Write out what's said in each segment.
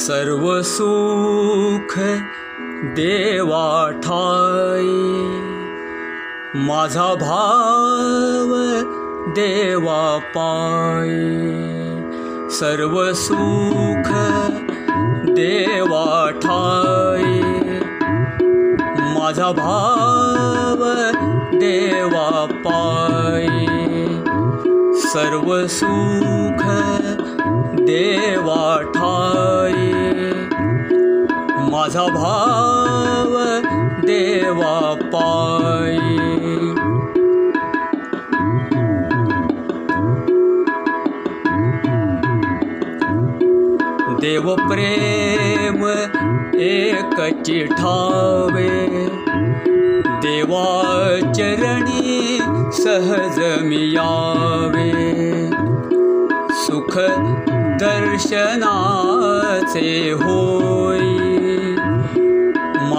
सर्वसुख देवा ठाई। माझा भाव देवा पाय सर्वसुख देवा ठाई। माझा भाव देवा पाय सर्वसुख देवा माझा भाव देवा पाय देव प्रेम एक चिठावे देवा चरणी सहज मियावे। सुख दर्शनाचे होई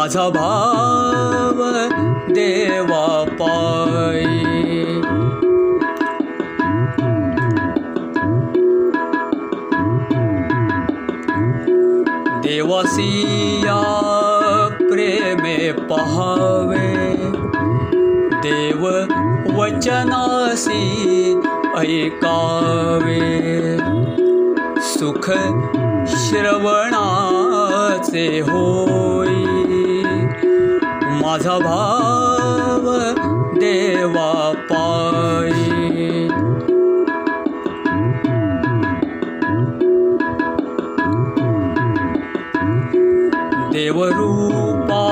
माझा भाव देवा पाय देवासिया प्रेमे पहावे। देव वचनासी ऐकावे। सुख श्रवणाचे होई माझा भाव देवा पायी। देवरूपा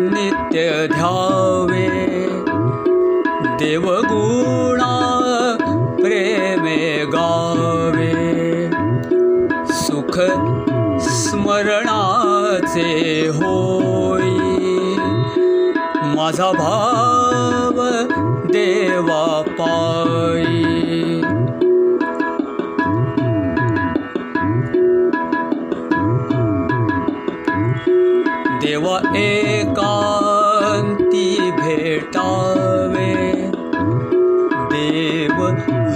नित्य ध्यावे। देवगुणा प्रेमे गावे। सुख स्मरणाचे होई माझा भाव देवा पायी देवा एकांती भेटावे। देव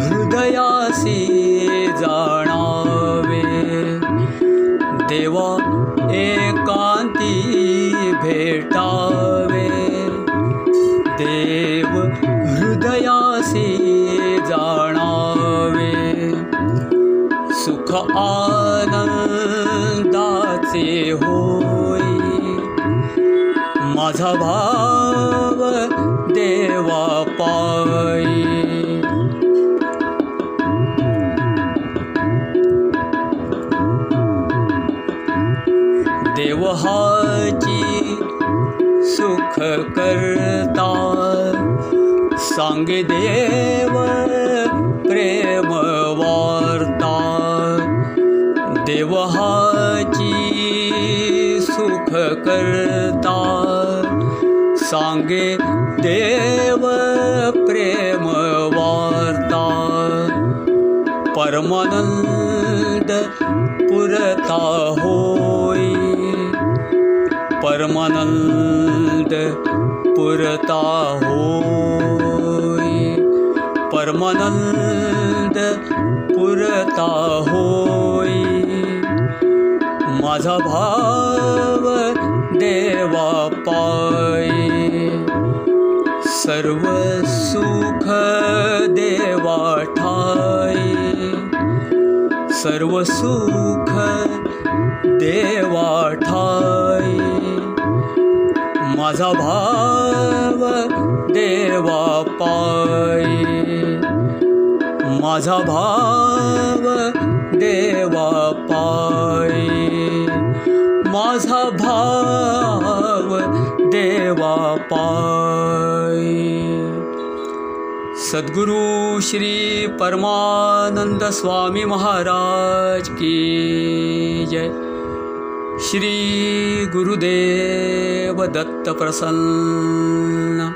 हृदयासी जाणावे। देवा एकांती हृदयासी जाणावे। सुख आनंदाचे होई माझा भाव देवा पायी। देवहाची सुख करता सांगे देव प्रेम वार्ता देवहाची सुख करता देव प्रेम वार्ता परमानंद पुरता परमानंद पुरता होई परमानंद पुरता होई। माझा भाव देवा पायी सर्व सुख देवा ठाई। सर्व सुख देवा ठाई। माझा भाव देवा पायी माझा भाव देवा पायी माझा भाव देवा पायी सद्गुरु श्री परमानंद स्वामी महाराज की जय। श्री गुरुदेव दत्त प्रसन्न